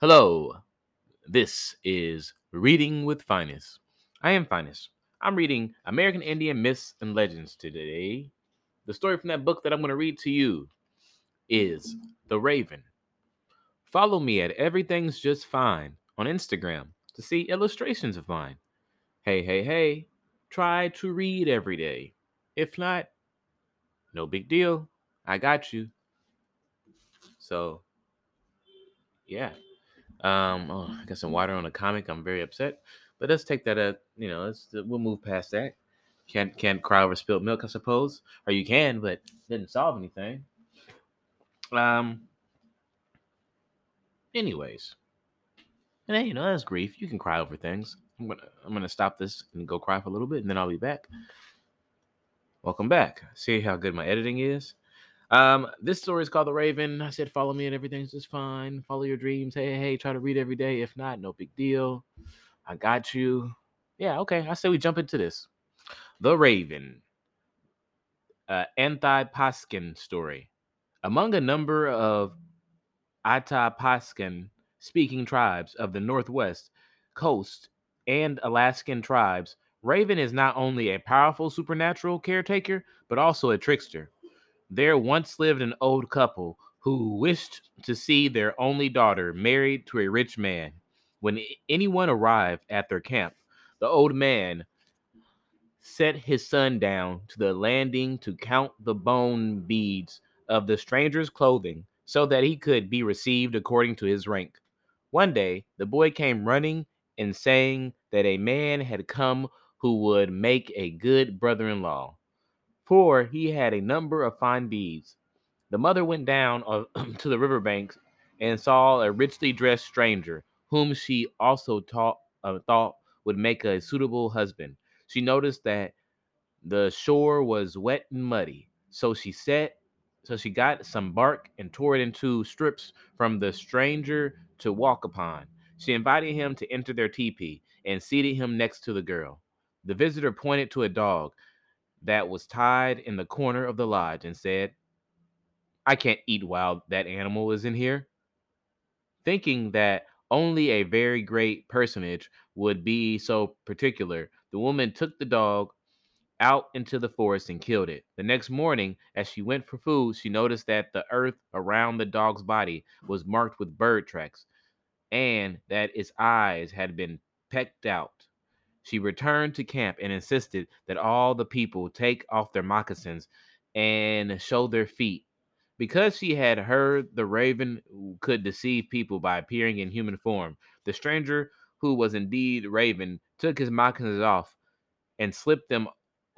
Hello, this is Reading with Phines. I am Phines. I'm reading American Indian Myths and Legends today. The story from that book that I'm going to read to you is The Raven. Follow me at Everything's Just Fine on Instagram to see illustrations of mine. Hey, hey, hey, try to read every day. If not, no big deal. I got you. So, yeah. Um, oh, I got some water on the comic. I'm very upset, but let's take that. At you know, let's we'll move past that. Can't can't cry over spilled milk, I suppose, or you can, but didn't solve anything. Um. Anyways, and hey, you know that's grief. You can cry over things. I'm gonna I'm gonna stop this and go cry for a little bit, and then I'll be back. Welcome back. See how good my editing is. Um, this story is called The Raven. I said, follow me and everything's just fine. Follow your dreams. Hey, hey, try to read every day. If not, no big deal. I got you. Yeah, okay. I say we jump into this. The Raven. Uh, Athapaskan story. Among a number of Athapaskan speaking tribes of the Northwest coast and Alaskan tribes, Raven is not only a powerful supernatural caretaker, but also a trickster. There once lived an old couple who wished to see their only daughter married to a rich man. When anyone arrived at their camp, the old man set his son down to the landing to count the bone beads of the stranger's clothing so that he could be received according to his rank. One day, the boy came running and saying that a man had come who would make a good brother in law for he had a number of fine beads. The mother went down to the river banks and saw a richly dressed stranger, whom she also taught, uh, thought would make a suitable husband. She noticed that the shore was wet and muddy, so she set so she got some bark and tore it into strips from the stranger to walk upon. She invited him to enter their teepee and seated him next to the girl. The visitor pointed to a dog that was tied in the corner of the lodge and said, I can't eat while that animal is in here. Thinking that only a very great personage would be so particular, the woman took the dog out into the forest and killed it. The next morning, as she went for food, she noticed that the earth around the dog's body was marked with bird tracks and that its eyes had been pecked out. She returned to camp and insisted that all the people take off their moccasins and show their feet. Because she had heard the raven could deceive people by appearing in human form, the stranger, who was indeed Raven, took his moccasins off and slipped them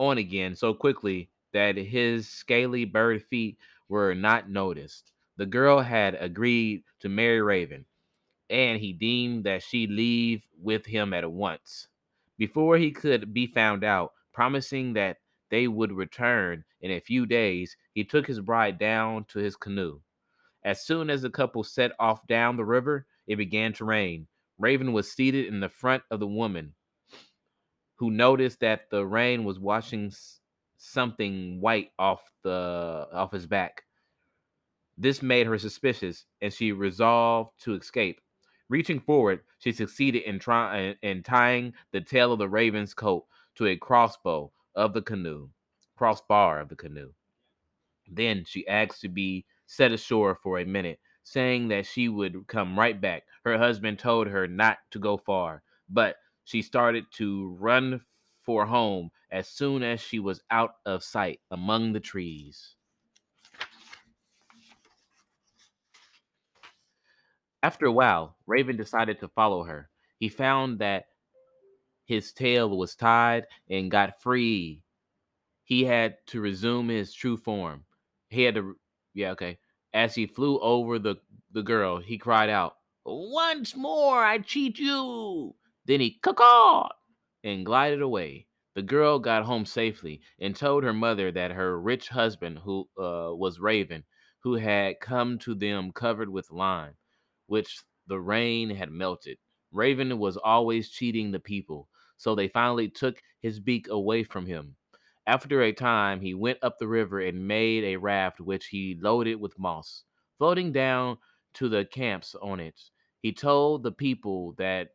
on again so quickly that his scaly bird feet were not noticed. The girl had agreed to marry Raven, and he deemed that she'd leave with him at once before he could be found out, promising that they would return in a few days, he took his bride down to his canoe. As soon as the couple set off down the river, it began to rain. Raven was seated in the front of the woman, who noticed that the rain was washing something white off the off his back. This made her suspicious, and she resolved to escape. Reaching forward, she succeeded in trying in tying the tail of the raven's coat to a crossbow of the canoe, crossbar of the canoe. Then she asked to be set ashore for a minute, saying that she would come right back. Her husband told her not to go far, but she started to run for home as soon as she was out of sight among the trees. After a while, Raven decided to follow her. He found that his tail was tied and got free. He had to resume his true form. He had to, yeah, okay. As he flew over the, the girl, he cried out, Once more, I cheat you. Then he cawed and glided away. The girl got home safely and told her mother that her rich husband, who uh, was Raven, who had come to them covered with lime, which the rain had melted. Raven was always cheating the people. so they finally took his beak away from him. After a time, he went up the river and made a raft which he loaded with moss. Floating down to the camps on it, he told the people that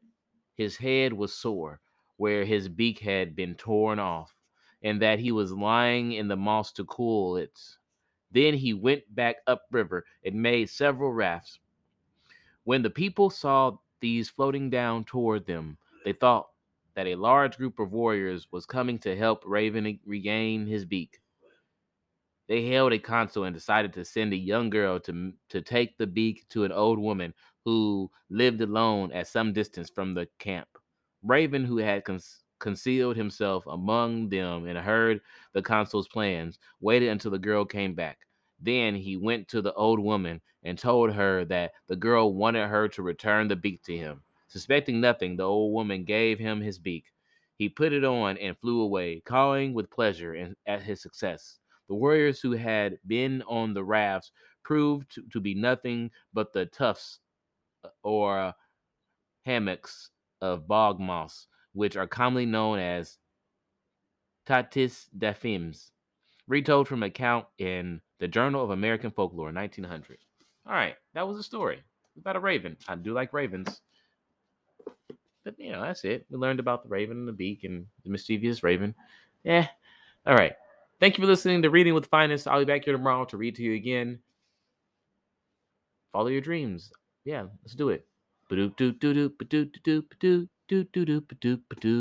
his head was sore, where his beak had been torn off, and that he was lying in the moss to cool it. Then he went back upriver and made several rafts. When the people saw these floating down toward them, they thought that a large group of warriors was coming to help Raven regain his beak. They held a council and decided to send a young girl to, to take the beak to an old woman who lived alone at some distance from the camp. Raven, who had concealed himself among them and heard the consul's plans, waited until the girl came back. Then he went to the old woman and told her that the girl wanted her to return the beak to him. Suspecting nothing, the old woman gave him his beak. He put it on and flew away, cawing with pleasure at his success. The warriors who had been on the rafts proved to, to be nothing but the uh, or hammocks of bog moss, which are commonly known as tatis daphims, retold from an account in the Journal of American Folklore, 1900. All right, that was a story about a raven. I do like ravens. But, you know, that's it. We learned about the raven and the beak and the mischievous raven. Yeah. All right. Thank you for listening to Reading with Phines. I'll be back here tomorrow to read to you again. Follow your dreams. Yeah, let's do it.